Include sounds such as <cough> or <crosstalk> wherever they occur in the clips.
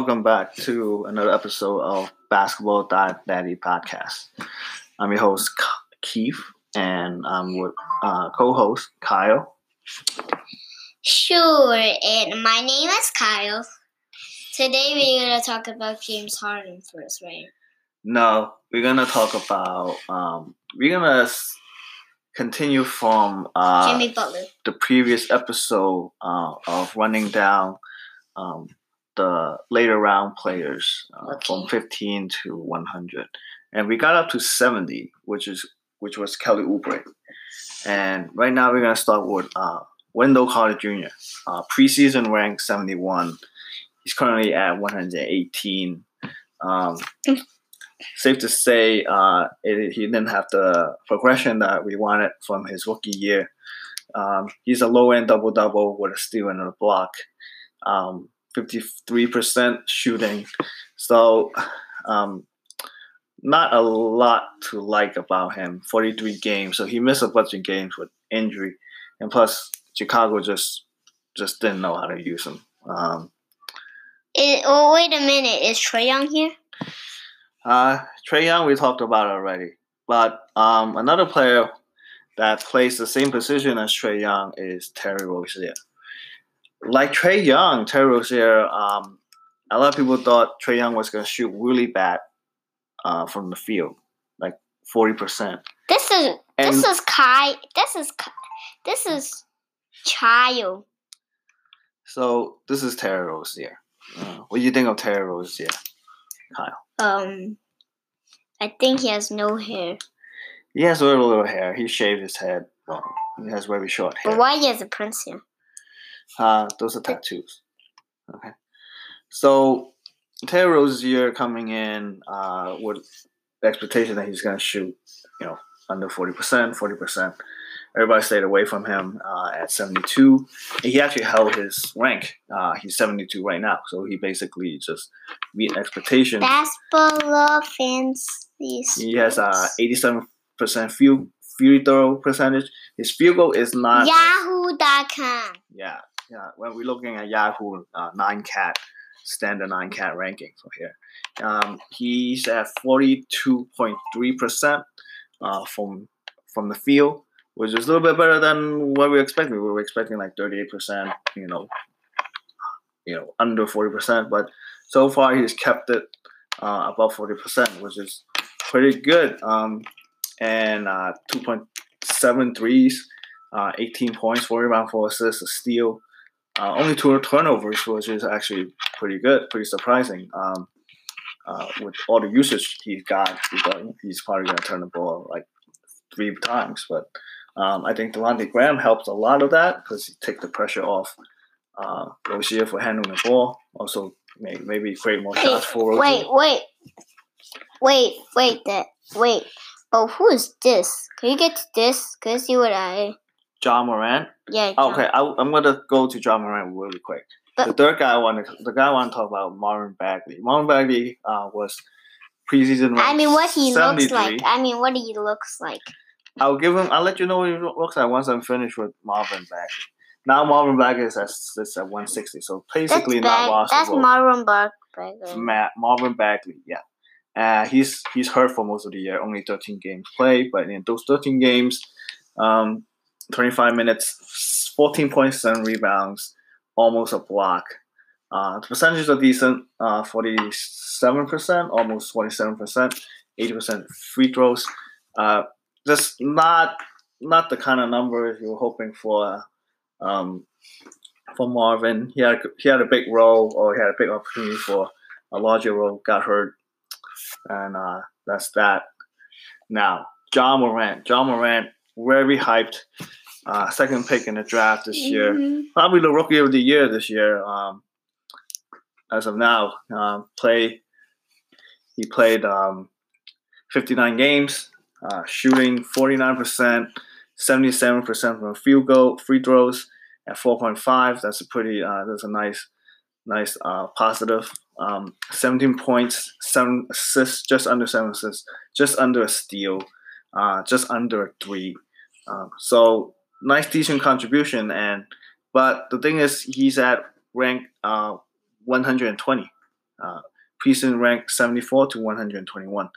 welcome back to another episode of Basketball Daddy Podcast. I'm your host Keith, and I'm with uh, co-host Kyle. Sure, and my name is Kyle. Today we're gonna talk about James Harden first, right? No, we're gonna talk about um, we're gonna continue from uh, Jimmy Butler. the previous episode uh, of running down um, the later round players uh, Okay. from 15 to 100, and we got up to 70, which is which was Kelly Oubre. And right now we're gonna start with uh, Wendell Carter Jr. Uh, preseason rank 71. He's currently at 118. Um, safe to say, uh, it, he didn't have the progression that we wanted from his rookie year. Um, he's a low end double double with a steal and a block. Um, 53% shooting. So, um, not a lot to like about him. 43 games. So he missed a bunch of games with injury. And plus, Chicago just just didn't know how to use him. Um, It, oh, wait a minute. Is Trae Young here? Uh, Trae Young, we talked about already. But um, another player that plays the same position as Trae Young is Terry Rozier. Like Trae Young, Terry Rozier, um, a lot of people thought Trae Young was going to shoot really bad uh, from the field, like 40%. This is And this is Kai. This is this is Child. so this is Terry Rozier. Uh, what do you think of Terry Rozier? Kyle? Um, I think he has no hair. He has very little hair. He shaved his head. Well, he has very short hair. But why he has a prince here? Uh, those are tattoos. Okay. So Terry Rozier coming in uh, with the expectation that he's going to shoot, you know, under 40%, 40%. Everybody stayed away from him uh, at 72. He actually held his rank. Uh, he's 72 right now. So he basically just meet expectations. Basketball fans. He has uh, 87% field, field throw percentage. His field goal is not. Yahoo.com. Yeah, yeah. When we're looking at Yahoo uh, nine cat standard nine cat ranking for here, um, he's at forty two point three percent uh, from from the field, which is a little bit better than what we were expecting. We were expecting like thirty eight percent, you know, you know, under forty percent. But so far, he's kept it uh, above forty percent, which is pretty good. Um, and uh, two point seven threes uh, 18 points, four rebounds, four assists, a steal. Uh, only two turnovers, which is actually pretty good, pretty surprising. Um, uh, with all the usage he's got, he's, probably going to turn the ball like three times. But um, I think Devonte' Graham helps a lot of that because he takes the pressure off uh, Rozier for handling the ball. Also, maybe, maybe create more Wait, shots for Rozier. wait, wait, wait, wait, that, wait. Oh, who is this? Can you get this? Can you see what I? Ja Morant. Yeah. John. Okay, I, I'm gonna go to Ja Morant really quick. the third guy I want to, the guy I want to talk about, Marvin Bagley. Marvin Bagley uh, was preseason. I mean, what he looks like. I mean, what he looks like. I'll give him. I'll let you know what he looks like once I'm finished with Marvin Bagley. Now Marvin Bagley is at, is at 160, so That's basically not bag. That's lost. Marlon Barkley. Ma- Marvin Bagley, yeah. Uh, he's he's hurt for most of the year. Only 13 games played, but in those 13 games, um, 25 minutes, 14 points, seven rebounds, almost a block. Uh, the percentages are decent. Uh, 47%, almost 27%, 80% free throws. Uh, just not not the kind of numbers you were hoping for. Um, for Marvin, he had he had a big role, or he had a big opportunity for a larger role. Got hurt, and uh, that's that. Now, Ja Morant. Ja Morant, very hyped. Uh, second pick in the draft this year. Mhm. Probably the rookie of the year this year. Um, as of now, uh, play. He played um, 59 games, uh, shooting 49%, 77% from field goal, free throws at 4.5. That's a pretty. Uh, that's a nice, nice uh, positive. Um, 17 points, seven assists, just under seven assists, just under a steal, uh, just under a three. Um, so nice, decent contribution. And but the thing is, he's at rank uh, 120. Uh, preseason rank 74 to 121.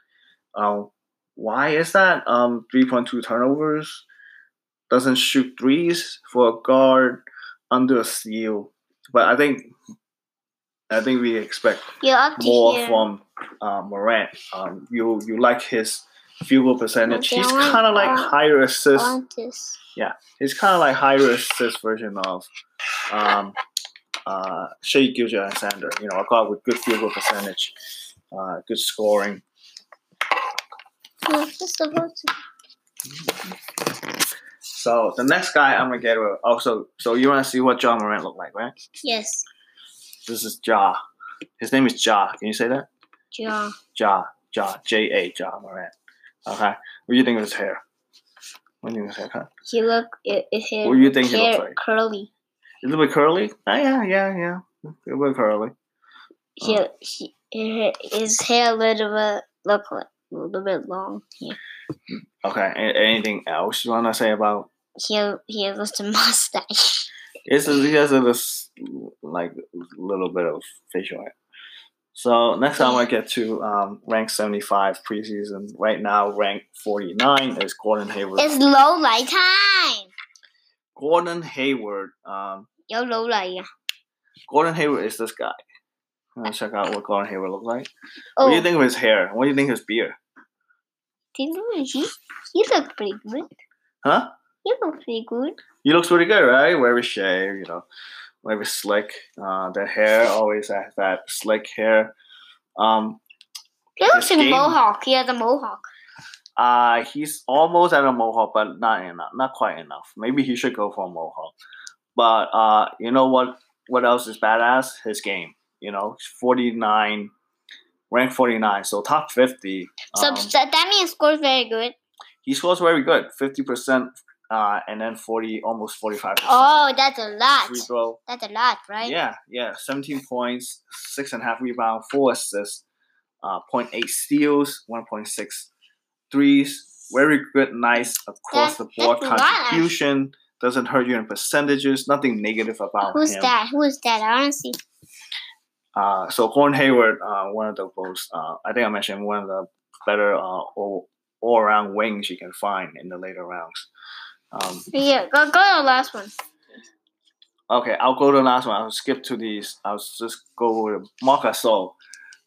Um, why is that? Um, 3.2 turnovers. Doesn't shoot threes for a guard under a steal. But I think I think we expect You're up to more from uh, Morant. Um, you you like his field goal percentage. He's kind of like higher assist. Yeah. He's kind of like higher assist version of um, uh, Shai Gilgeous-Alexander. You know, a guy with good field goal percentage, uh, good scoring. No, just about to. So the next guy I'm gonna get with also. So you want to see what Ja Morant look like, right? Yes. This is Ja. His name is Ja. Can you say that? Ja. Ja. Ja. J A. Ja Morant. Okay. What do you think of his hair? What do you think of his haircut? He look. It, it hair, What do you think he looks like? curly. A little bit curly. Oh, yeah, yeah, yeah. A little bit curly. He, he, he- his hair a little bit look like a little bit long. He Okay. Anything else you wanna say about? he he has a <laughs> mustache. It's a, he has a this like little bit of facial hair. So next time I get to um, rank 75 preseason. Right now, rank 49 is Gordon Hayward. It's low light time. Gordon Hayward. Um, Yo, low light. Gordon Hayward is this guy. I'm gonna check out what Gordon Hayward looked like. Oh. What do you oh. think of his hair? What do you think of his beard? He, he pretty good. Huh? He looks pretty good. He looks pretty good, right? Where we shave, you know very slick. Uh, the hair <laughs> always has that slick hair. Um, He looks like a mohawk. He has a mohawk. uh, he's almost at a mohawk, but not enough, not quite enough. Maybe he should go for a mohawk. But uh, you know what? What else is badass? His game. You know, forty nine, ranked forty nine, so top fifty. So Um, that, that means scores very good. he scores very good, fifty percent, uh, and then forty, almost forty five percent. Oh, that's a lot. free throw. That's a lot, right? Yeah, yeah. 17 points, six and a half rebound, four assists, uh, 0.8 steals, 1.6 threes. Very good, nice across That- the board that's a lot. contribution. Doesn't hurt you in percentages. Nothing negative about Who's him. that? Who is that? I don't see. Uh, so Gordon Hayward, uh, one of the most, uh, I think I mentioned one of the better uh, all all around wings you can find in the later rounds. Um, Yeah, go go to the last one. Okay, I'll go to the last one. I'll skip to these. I'll just go with Marc Gasol.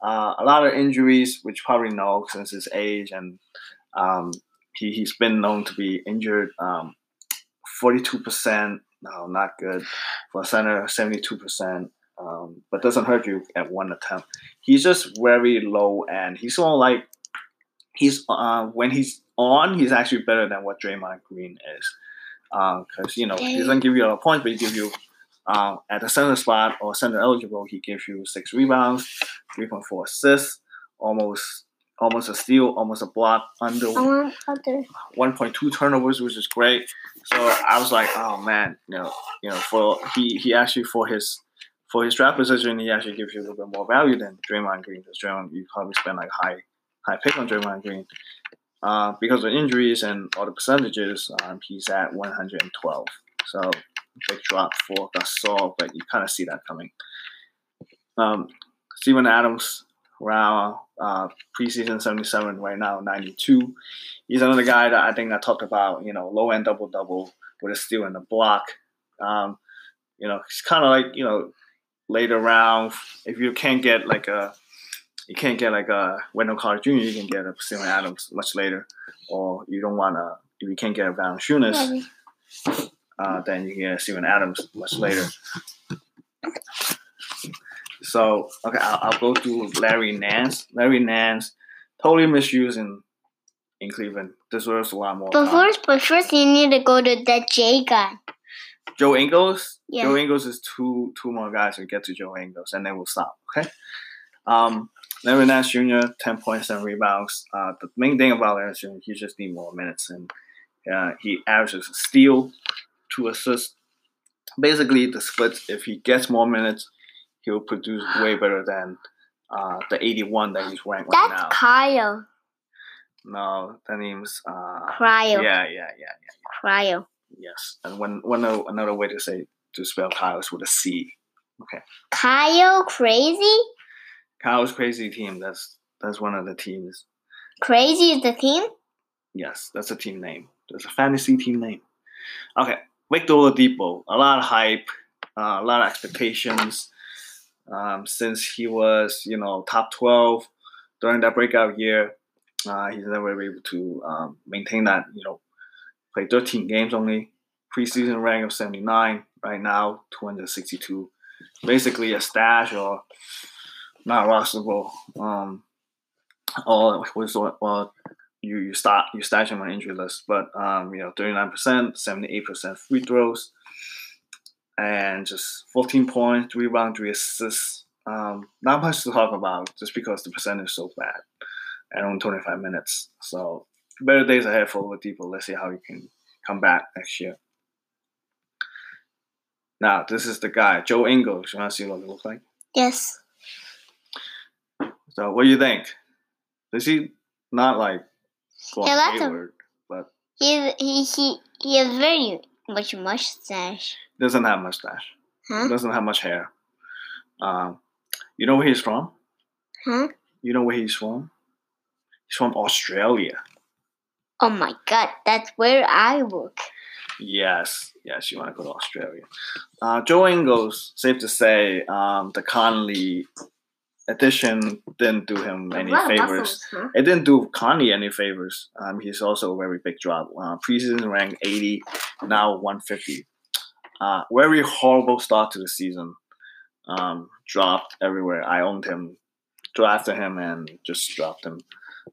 Uh, a lot of injuries, which probably know since his age, and um, he, he's been known to be injured. Um, 42%, no, not good. For a center, 72%, um, but doesn't hurt you at one attempt. He's just very low and he's of like, he's uh, when he's on, he's actually better than what Draymond Green is. Because, you know, he doesn't give you a lot of points, but he gives you um, at the center spot or center eligible, he gives you six rebounds, 3.4 assists, almost almost a steal, almost a block, under I want 1.2 turnovers, which is great. So I was like, oh man, you know, you know, for he he actually for his for his draft position, he actually gives you a little bit more value than Draymond Green. Because Draymond, you probably spend like high high pick on Draymond Green. Uh, because of injuries and all the percentages, um, he's at 112. So big drop for Gasol, but you kind of see that coming. Um, Steven Adams, around uh, preseason 77, right now 92. He's another guy that I think I talked about, you know, low end double double with a steal in the block. Um, you know, it's kind of like, you know, later round, if you can't get like a, you can't get like a Wendell Carter Jr., you can get a Steven Adams much later. Or you don't want to, if you can't get a Valanciunas, uh, then you can get Steven Adams much later. So okay, I'll, I'll go to Larry Nance. Larry Nance, totally misused in in Cleveland. Deserves a lot more. But first, but first, you need to go to that J guy. Joe Ingles. Yeah. Joe Ingles is two two more guys to get to Joe Ingles, and then we'll stop. Okay. Um, Larry Nance Jr. ten points and rebounds. Uh, the main thing about Larry Jr. he just need more minutes, and uh, he averages a steal, two assists. Basically, the splits. If he gets more minutes, he'll produce way better than uh, the 81 that he's ranked right now. That's. Kyle. No, that name's uh, Cryo. yeah, yeah, yeah, yeah. Cryo. Yes, and one one another way to say to spell Kyle is with a C. Okay. Kyle crazy? Kyle's crazy team. That's that's one of the teams. Crazy is the team? Yes, that's a team name. That's a fantasy team name. Okay, Victor Oladipo. A lot of hype, uh, a lot of expectations. Um, since he was, you know, top twelve during that breakout year, uh, he's never able to um, maintain that. You know, play 13 games only, preseason rank of 79. Right now, 262. Basically a stash or not rosterable. Um, or was well, you you start you stash him on injury list, but um, you know, 39%, 78% free throws, and just 14 points, three rebounds, three assists. Um, not much to talk about just because the percentage is so bad at only 25 minutes. So better days ahead for Oladipo. Let's see how he can come back next year. Now, this is the guy, Joe Ingles. You want to see what he looks like? Yes. So, what do you think? Is he not like Yeah, that's a- Hayward, but He he he he has very much mustache. doesn't have mustache. Huh? Doesn't have much hair. Um, you know where he's from? Huh? You know where he's from? He's from Australia. Oh my god, that's where I work. Yes, yes, you want to go to Australia. Uh, Joe Ingles, safe to say, um, the Conley addition didn't do him any favors. huh? It didn't do Conley any favors. Um, he's also a very big drop. Uh, preseason ranked 80, now 150. Uh, very horrible start to the season. Um, dropped everywhere. I owned him, drafted him, and just dropped him.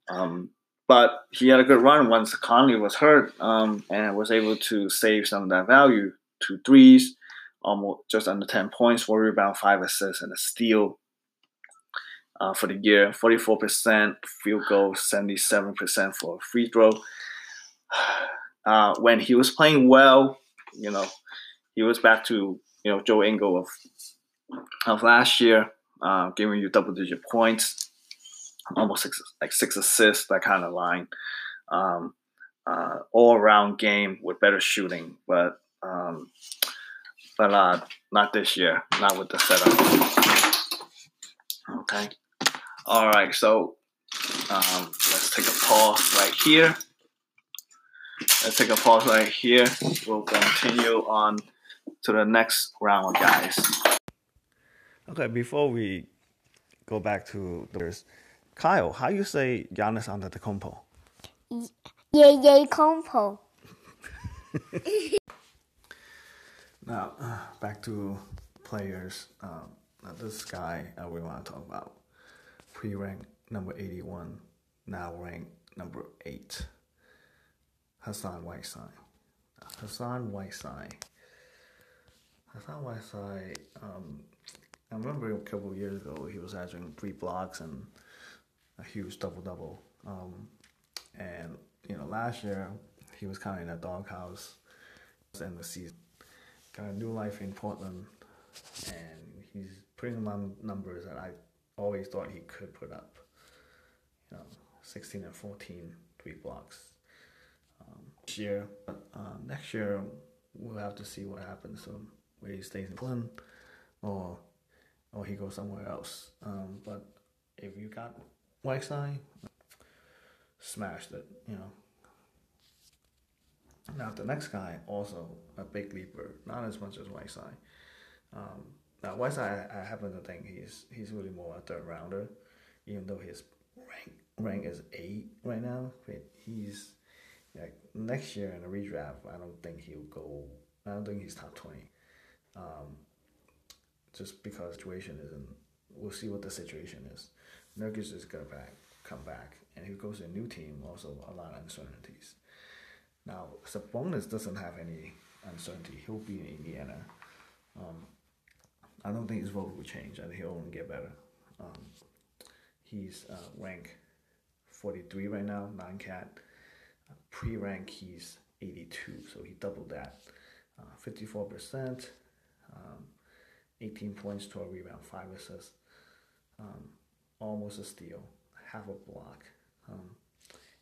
Um, but he had a good run once Conley was hurt um, and was able to save some of that value. Two threes, almost just under 10 points, four rebound, five assists, and a steal uh, for the year. 44% field goal, 77% for free throw. <sighs> Uh, when he was playing well, you know, he was back to you know Joe Ingle of of last year, uh, giving you double digit points, almost six, like six assists, that kind of line. Um, uh, all around game with better shooting, but um, but uh, not this year, not with the setup. Okay. All right, so um, let's take a pause right here. Let's take a pause right here. We'll continue on to the next round, guys. Okay, before we go back to the Bears, Kyle, how you say Giannis Antetokounmpo? Yay yay compo. Now, uh, back to players. Um, now this guy uh, we want to talk about. Pre-ranked number 81, now ranked number 8. Hassan Whiteside. Hassan Whiteside. Hassan Whiteside, um, I remember a couple of years ago he was averaging three blocks and a huge double-double. Um, and, you know, last year he was kind of in a doghouse in the season got a new life in Portland, and he's putting on numbers that I always thought he could put up. You know, 16 and 14, three blocks. Um, this year, uh, next year we'll have to see what happens. So whether he stays in Portland or or he goes somewhere else. Um, but if you got Whiteside, smashed it. You know, now the next guy also a big leaper, not as much as Whiteside. Um, now Whiteside, I, I happen to think he's he's really more a third rounder, even though his rank rank is eight right now. He's like next year in the redraft, I don't think he'll go. I don't think he's top twenty. Um, just because situation isn't. We'll see what the situation is. Nurkic is gonna back come back, and he goes to a new team, also a lot of uncertainties. Now, Sabonis doesn't have any uncertainty. He'll be in Indiana. Um, I don't think his role will change. I think he'll only get better. Um, he's uh, rank 43 right now, non-cat. Uh, Pre rank, he's 82, so he doubled that. Uh, 54%, um, 18 points, 12 rebound, 5 assists. Um, almost a steal, half a block. Um,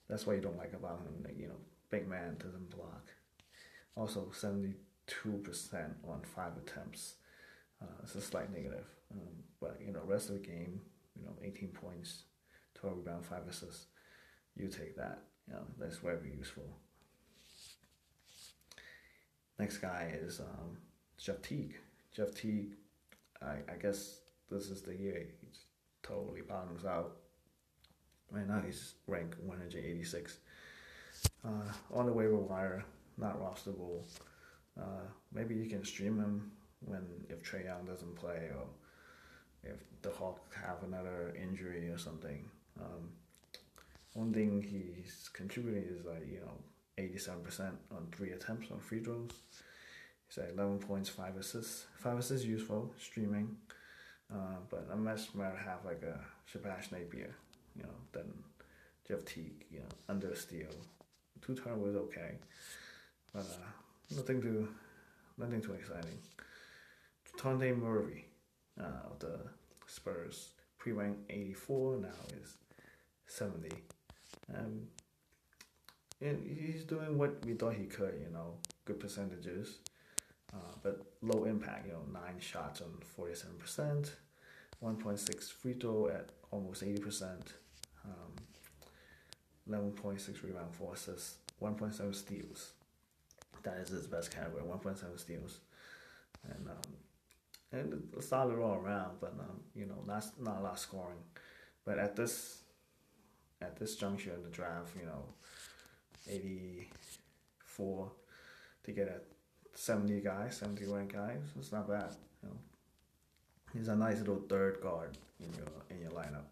that's what you don't like about him. You know, big man doesn't block. Also, 72% on five attempts. Uh, it's a slight negative. Um, but, you know, rest of the game, you know, 18 points, 12 rebounds, 5 assists, you take that. You know, that's very useful. Next guy is um, Jeff Teague. Jeff Teague, I, I guess this is the year he's totally bottoms out. Right now he's ranked 186. Uh, on the waiver wire, not rosterable. Uh, maybe you can stream him when if Trae Young doesn't play or if the Hawks have another injury or something. Um, one thing he's contributing is like you know 87% on three attempts on free throws. He's at 11 points, five assists. Five assists useful streaming, uh, but I much rather have like a Shabazz Napier, you know, than Jeff Teague, you know, under steal. Two turnovers okay, but uh, nothing too, nothing too exciting. Dejounte Murray uh, of the Spurs, pre-ranked 84, now is 70. Um, and he's doing what we thought he could, you know, good percentages, uh, but low impact, you know, nine shots on 47%, 1.6 free throw at almost 80%, um, 11.6 rebound, 4 assists, 1.7 steals. That is his best category, 1.7 steals. And um, and solid all around, but um, you know, not not a lot scoring. But at this at this juncture in the draft, you know, eighty four to get a seventy guy, seventy ranked guy, it's not bad. You know, he's a nice little third guard in your in your lineup.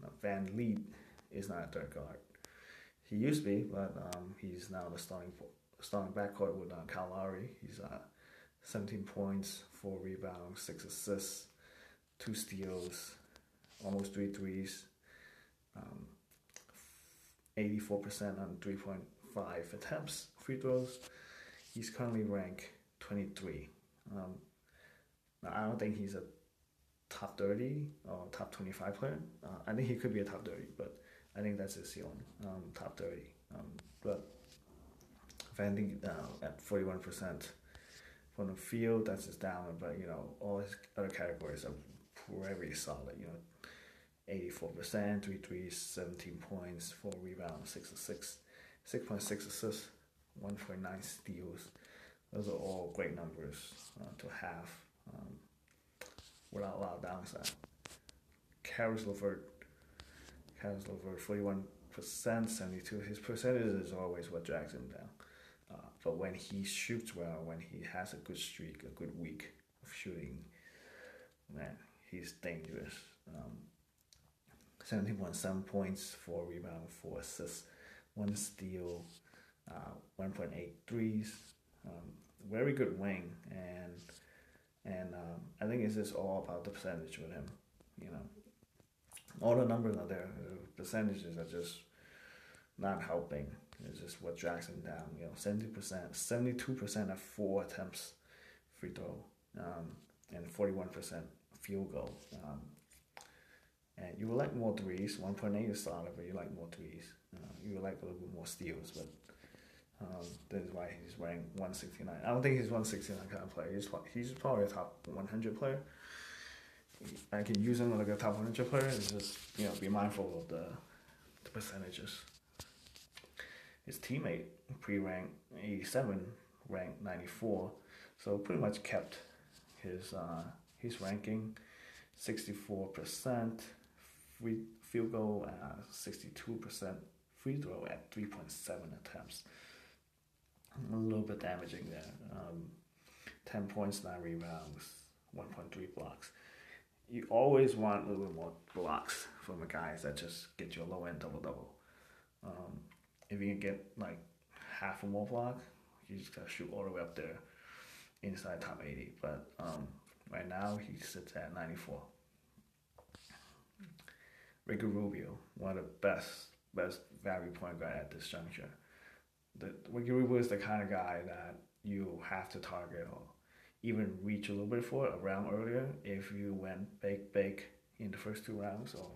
Now, VanVleet is not a third guard. He used to be, but um, he's now the starting starting backcourt with uh, Kyle Lowry. He's uh, 17 points, 4 rebounds, 6 assists, 2 steals, almost 3 threes, um, 84% on 3.5 attempts, free throws. He's currently ranked 23. Um, I don't think he's a top 30 or top 25 player. Uh, I think he could be a top 30, but I think that's his ceiling, um, top 30. Um, but Van Dink uh, at 41% from the field, that's his dominant, but you know, all his other categories are very solid. You know, 84%, 3 threes, 17 points, 4 rebounds, 6 assists, 6.6 assists, 1.9 steals. Those are all great numbers uh, to have um, without a lot of downside. Caris LeVert, Caris LeVert, 41%, 72. His percentage is always what drags him down. Uh, but when he shoots well, when he has a good streak, a good week of shooting, man, he's dangerous. Um, 17.7 points, 4 rebounds, 4 assists, 1 steal, uh, 1.8 threes. Um, very good wing, and and um, I think it's just all about the percentage with him. You know, all the numbers are there. The percentages are just not helping. It's just what drags him down. You know, seventy percent, seventy-two percent of four attempts free throw, um, and forty-one percent field goal. Um, and you would like more threes. One point eight is solid, but you like more threes. Uh, you would like a little bit more steals, but um, that is why he's wearing one sixty nine. I don't think he's one sixty nine kind of player. He's he's probably a top one hundred player. I can use him like a top one hundred player. It's just you know be mindful of the the percentages his teammate pre-ranked 87 ranked 94 so pretty much kept his uh, his ranking 64% free field goal uh, 62% free throw at 3.7 attempts. A little bit damaging there um, 10 points 9 rebounds 1.3 blocks. You always want a little more blocks from a guy that just get you a low end double double um, if you can get like half a more block, you just gotta shoot all the way up there inside top 80. But um, right now he sits at 94. Ricky Rubio, one of the best best value point guard at this juncture. The Ricky Rubio is the kind of guy that you have to target or even reach a little bit for a round earlier if you went big big in the first two rounds or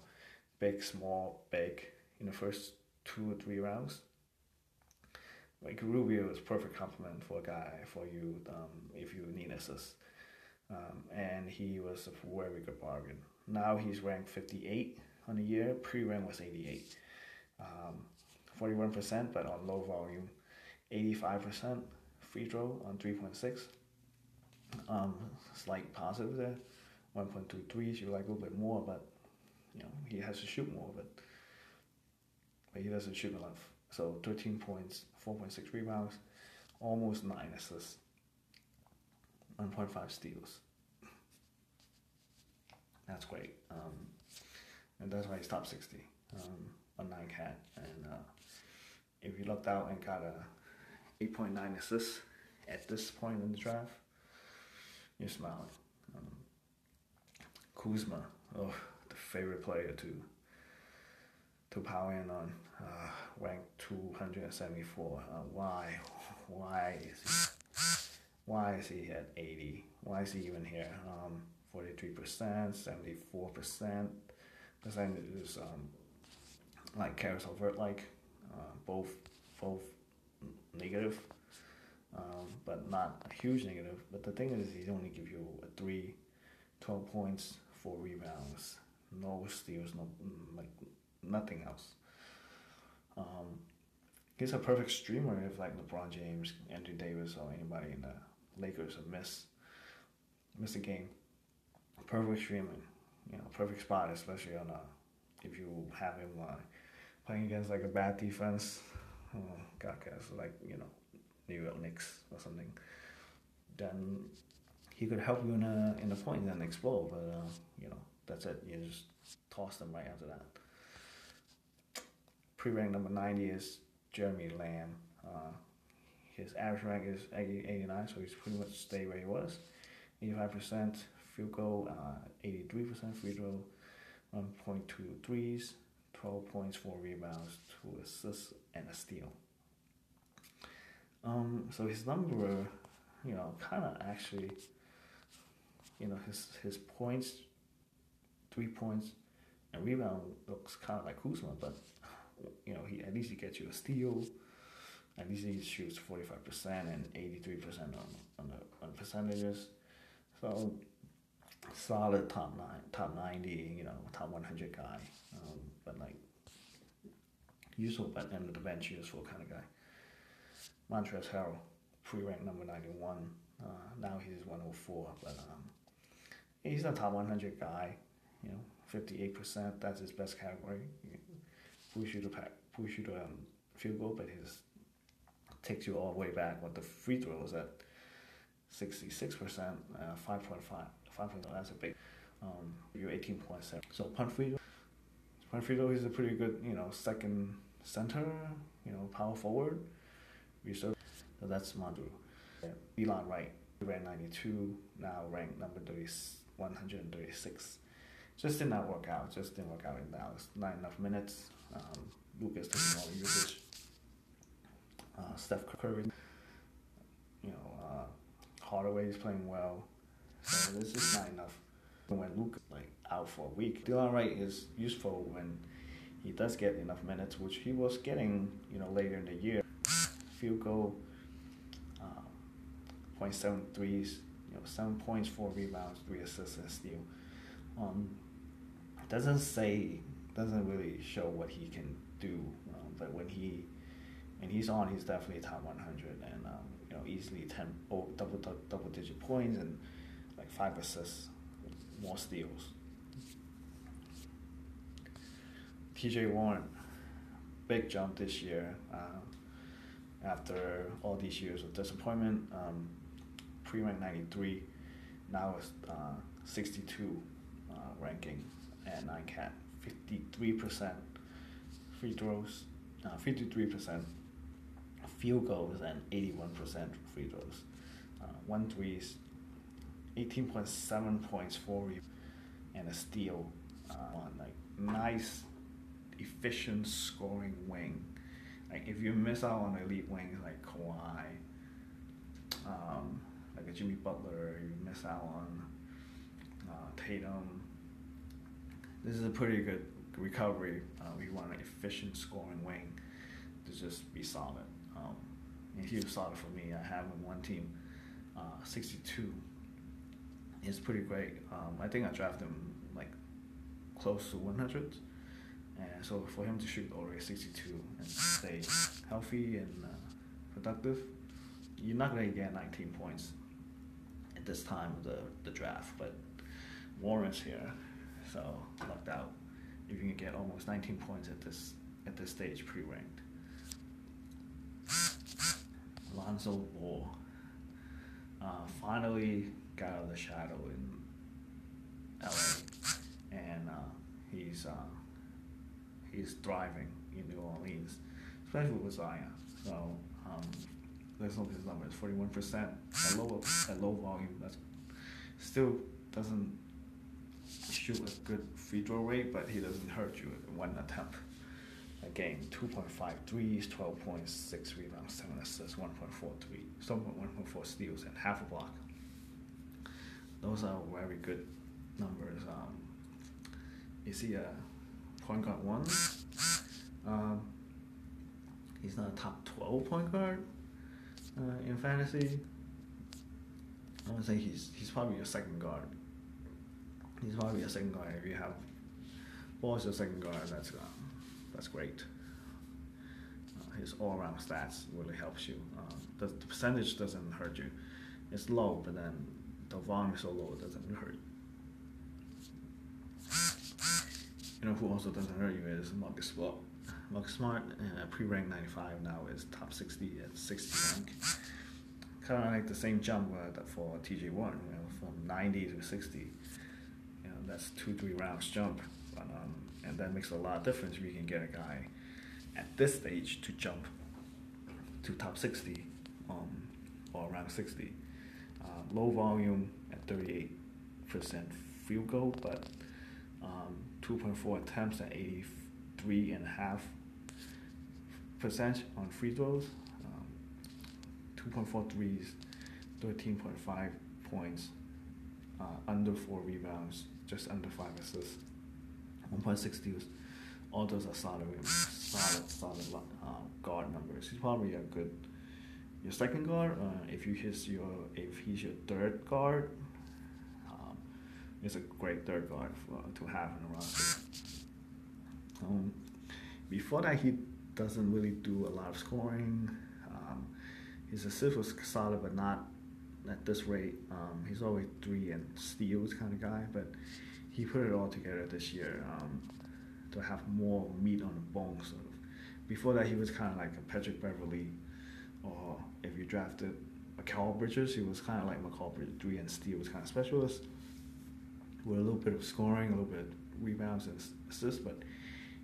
big small big in the first two or three rounds. Like Rubio is perfect complement for a guy for you um, if you need assist. Um, and he was a very good bargain. now he's ranked 58 on the year. Pre-rank was 88. Um, 41%, but on low volume. 85% free throw on 3.6. Um, slight positive there. 1.23. You like a little bit more, but you know he has to shoot more, but but he doesn't shoot enough. So 13 points, 4.6 rebounds, almost nine assists, 1.5 steals. That's great. Um, and that's why he's top 60 um, on 9 cat. And uh, if you looked out and got a 8.9 assists at this point in the draft, you're smiling. Um, Kuzma, oh, the favorite player to to power in on, uh, ranked 274. Uh, why? Why is he? Why is he at 80? Why is he even here? Um, 43%, 74%. Percent is um, like Caris LeVert like, uh, both both negative, um, but not a huge negative. But the thing is, he only give you a three, 12 points, four rebounds, no steals, no like nothing else. Um, he's a perfect streamer if like LeBron James, Andrew Davis, or anybody in the Lakers have missed miss a game. Perfect streaming, you know, perfect spot, especially on a if you have him uh, playing against like a bad defense. Uh, God, guess like you know, New York Knicks or something. Then he could help you in a in a point and explode, but uh, you know that's it. You just toss them right after that. Pre-rank number 90 is Jeremy Lamb. Uh, his average rank is 89, so he's pretty much stay where he was. 85% field goal, uh, 83% free throw, 1.2 threes, 12 points, 4 rebounds, 2 assists, and a steal. Um, so his number, you know, kind of actually, you know, his his points, three points, and rebound looks kind of like Kuzma, but <laughs> you know, he at least he gets you a steal. At least he shoots forty five percent and eighty three percent on on the on percentages. So solid top nine, top ninety, you know, top one hundred guy. Um, but like useful but end of the bench useful kind of guy. Montrezl Harrell, pre-ranked number ninety one. Uh, now he's one oh four, but um, he's a top one hundred guy. You know, fifty eight percent. That's his best category push you to pack, push you to um, field goal, but his takes you all the way back. With the free throws at sixty six percent, uh, five point five, five point five. That's a big. Um, you're eighteen point seven. So free throw is a pretty good, you know, second center, you know, power forward. Reserve. So that's Madru. Yeah. Delon Wright, ranked ninety two, now ranked number 30, 136 just did not work out. Just didn't work out in Dallas. Not enough minutes. Um, Luka's taking all the usage. Uh, Seth Curry, you know, uh, is playing well. So this is not enough. When Luke like out for a week, Delon Wright is useful when he does get enough minutes, which he was getting, you know, later in the year. Field goal, 0.7 threes, you know, seven points, four rebounds, three assists, and steal. Um, doesn't say doesn't really show what he can do. Um, but when he when he's on, he's definitely top 100 and um, you know easily 10 oh, double double digit points and like five assists, more steals. T.J. Warren, big jump this year. Um, after all these years of disappointment, um, pre-rank 93, now is uh, 62 uh, ranking at 9 cat. 53% free throws, uh, 53% field goals, and 81% free throws. Uh, one threes, 18.7 points, four rebounds, and a steal. Uh, on like nice, efficient scoring wing. Like if you miss out on elite wings like Kawhi, um, like a Jimmy Butler, you miss out on uh, Tatum, this is a pretty good recovery. Uh, we want an efficient scoring wing to just be solid. Um, and he was solid for me. I have him one team, uh, 62. It's pretty great. Um, I think I drafted him like close to 100. And so for him to shoot already 62 and stay healthy and uh, productive, you're not going to get 19 points at this time of the, the draft. But Warren's here, so lucked out. If you can get almost 19 points at this at this stage, pre-ranked. Lonzo Ball uh, finally got out of the shadow in LA, and uh, he's uh, he's thriving in New Orleans, especially with Zion. So um, let's look at his numbers: forty-one percent at low at low volume. That's still doesn't shoot a good free throw rate, but he doesn't hurt you in one attempt Again, game. 2.5 threes, 12.6 rebounds, 7 assists, 1.43, 1.4 steals, and half a block. Those are very good numbers. Um, is he a point guard one? Um, he's not a top 12 point guard uh, in fantasy. I would say he's he's probably your second guard. He's probably a second guard if you have Ball's a second guard. That's um, that's great. Uh, his all-around stats really helps you. Uh, the, the, percentage doesn't hurt you. It's low, but then the volume is so low it doesn't hurt. You You know who also doesn't hurt you is Marcus Smart. Marcus Smart, uh, pre-ranked 95 now is top 60 at 60 rank. Kind of like the same jump uh, for TJ1, you know, from 90 to 60. Know, that's two, three rounds jump. Um, and that makes a lot of difference if you can get a guy at this stage to jump to top 60 um, or around 60. Uh, low volume at 38% field goal, but um, 2.4 attempts at 83 and a half percent on free throws. Um, 2.4 threes, 13.5 points, uh, under four rebounds, just under five assists. 1.6 steals. All those are solid, solid, solid uh, guard numbers. He's probably a good your second guard. Uh, if you hit your if he's your third guard, um, it's a great third guard for, to have in the roster. Um, before that, he doesn't really do a lot of scoring. Um, his assist was solid, but not at this rate. Um, he's always three and steals kind of guy, but he put it all together this year um, to have more meat on the bone, sort of. Before that, he was kind of like a Patrick Beverley, or if you drafted Mikal Bridges, he was kind of like Mikal Bridges, three and steal was kind of specialist, with a little bit of scoring, a little bit of rebounds and assists, but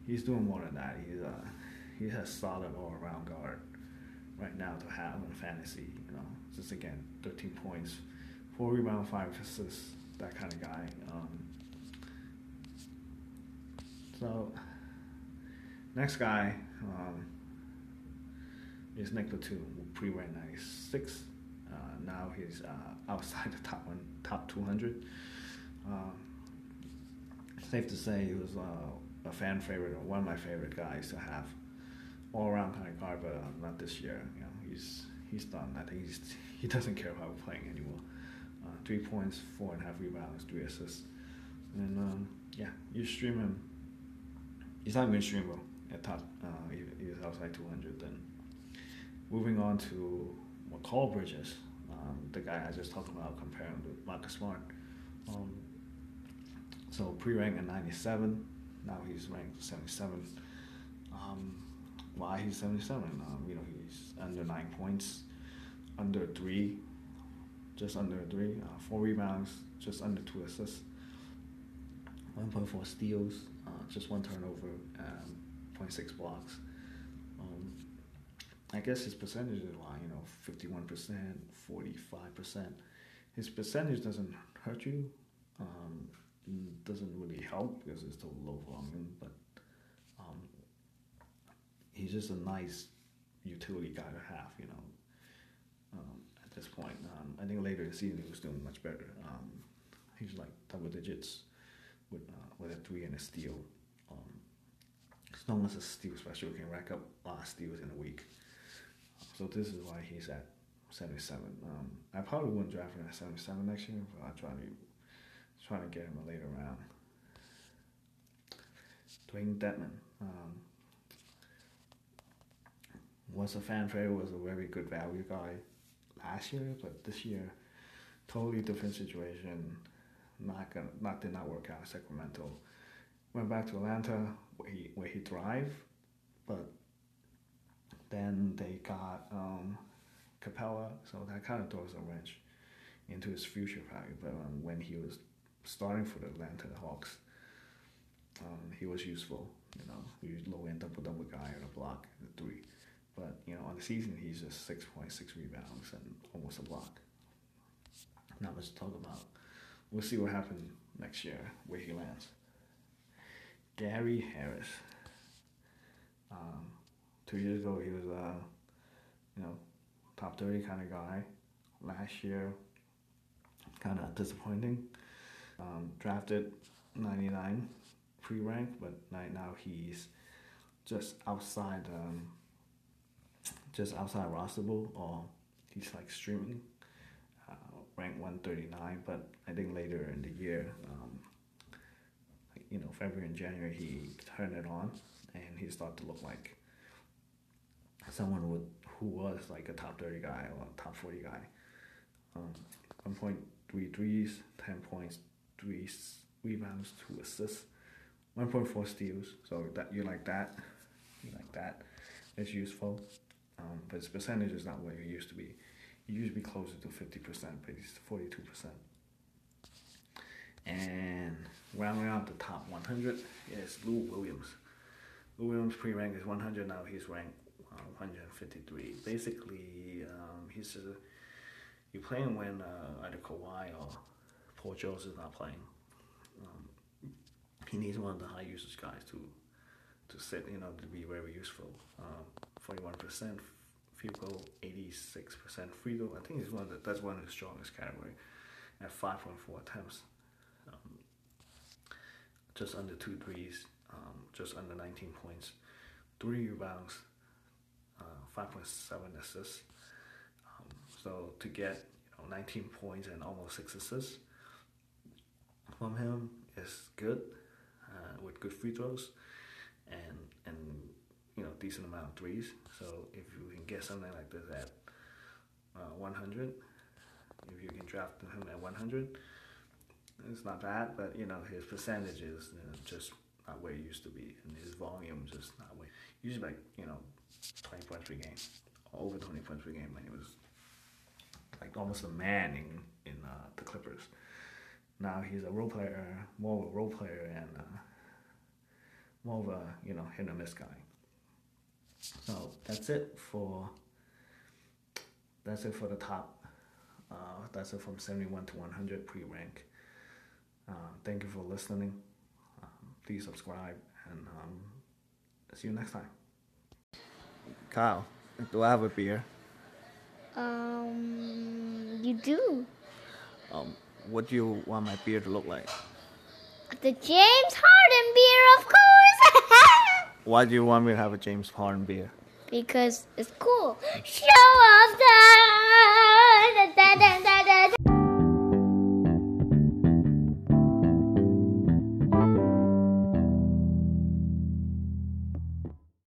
he's doing more than that. He's uh, he has solid all around guard right now to have in fantasy. You know, just again, 13 points, four rebounds, five assists, that kind of guy. Um, so, next guy um, is Nick Batum, pre-ranked 96. Uh, now he's uh, outside <laughs> the top one, top 200. Uh, safe to say he was uh, a fan favorite or one of my favorite guys to have all around kind of guard, but uh, not this year. You know, he's he's done. I think he's he doesn't care about playing anymore. Uh, three points, four and a half rebounds, three assists, and um, yeah, you stream him he's not mainstream at top. Uh, he, he's outside 200. Then moving on to Mikal Bridges, um, the guy I just talked about comparing to Marcus Smart. Um, so pre-ranked at 97. Now he's ranked 77. Um, why he's 77? Um, you know, he's under nine points, under three, just under three, uh, four rebounds, just under two assists. 1.4 steals, uh, just one turnover, um, 0.6 blocks. Um, I guess his percentage is like, you know, 51%, 45%. His percentage doesn't hurt you, um, doesn't really help because it's still low volume, but he's just a nice utility guy to have, you know, um, at this point. Um, I think later in the season he was doing much better. Um, he's like double digits with uh, with a three and a steal. Um, as long as a steal special can rack up of steals in a week. So this is why he's at 77. Um, I probably wouldn't draft him at 77 next year, but I try to try to get him a later round. Dewayne Dedmon. Um, was a fan favorite, was a very good value guy last year, but this year, totally different situation. Not gonna, not did not work out. Sacramento went back to Atlanta where he where he thrived, but then they got um, Capela, so that kind of throws a wrench into his future value. But um, when he was starting for the Atlanta Hawks, um, he was useful. You know, he was low end double double guy on a block a three. But you know, on the season he's just six point six rebounds and almost a block. Not much to talk about. We'll see what happens next year where he lands. Gary Harris. Um, two years ago he was a you know top thirty kind of guy. Last year, kind of disappointing. Um, drafted ninety nine pre rank, but right now he's just outside. Um, just outside rosterable or he's like streaming uh, ranked 139 but i think later in the year um, you know february and january he turned it on and he started to look like someone would who was like a top 30 guy or top 40 guy. Um, 1.3 threes 10 points 3 rebounds 2 assists 1.4 steals. So that you like that? You like that? It's useful um, but his percentage is not where it used to be. He used to be closer to 50%, but he's 42%. And rounding out the top 100 is Lou Williams. Lou Williams pre-rank is 100 now. He's ranked uh, 153. Basically, um, he's a, you play him when uh, either Kawhi or Paul George is not playing. Um, he needs one of the high usage guys to to sit, you know, to be very useful. Um, 41% field goal, 86% free throw. I think it's one the, that's one of the strongest category at 5.4 attempts. Um, just under two threes, um, just under 19 points, three rebounds, uh, 5.7 assists. Um, so to get you know 19 points and almost six assists from him is good uh, with good free throws and and you know decent amount of threes. So if you can get something like this at uh, 100, if you can draft him at 100, it's not bad. But you know his percentages you know, just not where it used to be, and his volume just not where. Usually like you know 20 points per game, over 20 points per game when he was like almost a man in in uh, the Clippers. Now he's a role player, more of a role player, and uh, more of a you know hit and miss guy. So that's it for that's it for the top. Uh, that's it from 71 to 100 pre-rank. Uh, thank you for listening. Um, please subscribe and um, see you next time. Kyle, do I have a beer? Um, you do. Um, what do you want my beer to look like? The James Harden beer, of course. Why do you want me to have a James Harden beer? because it's cool. Show off the.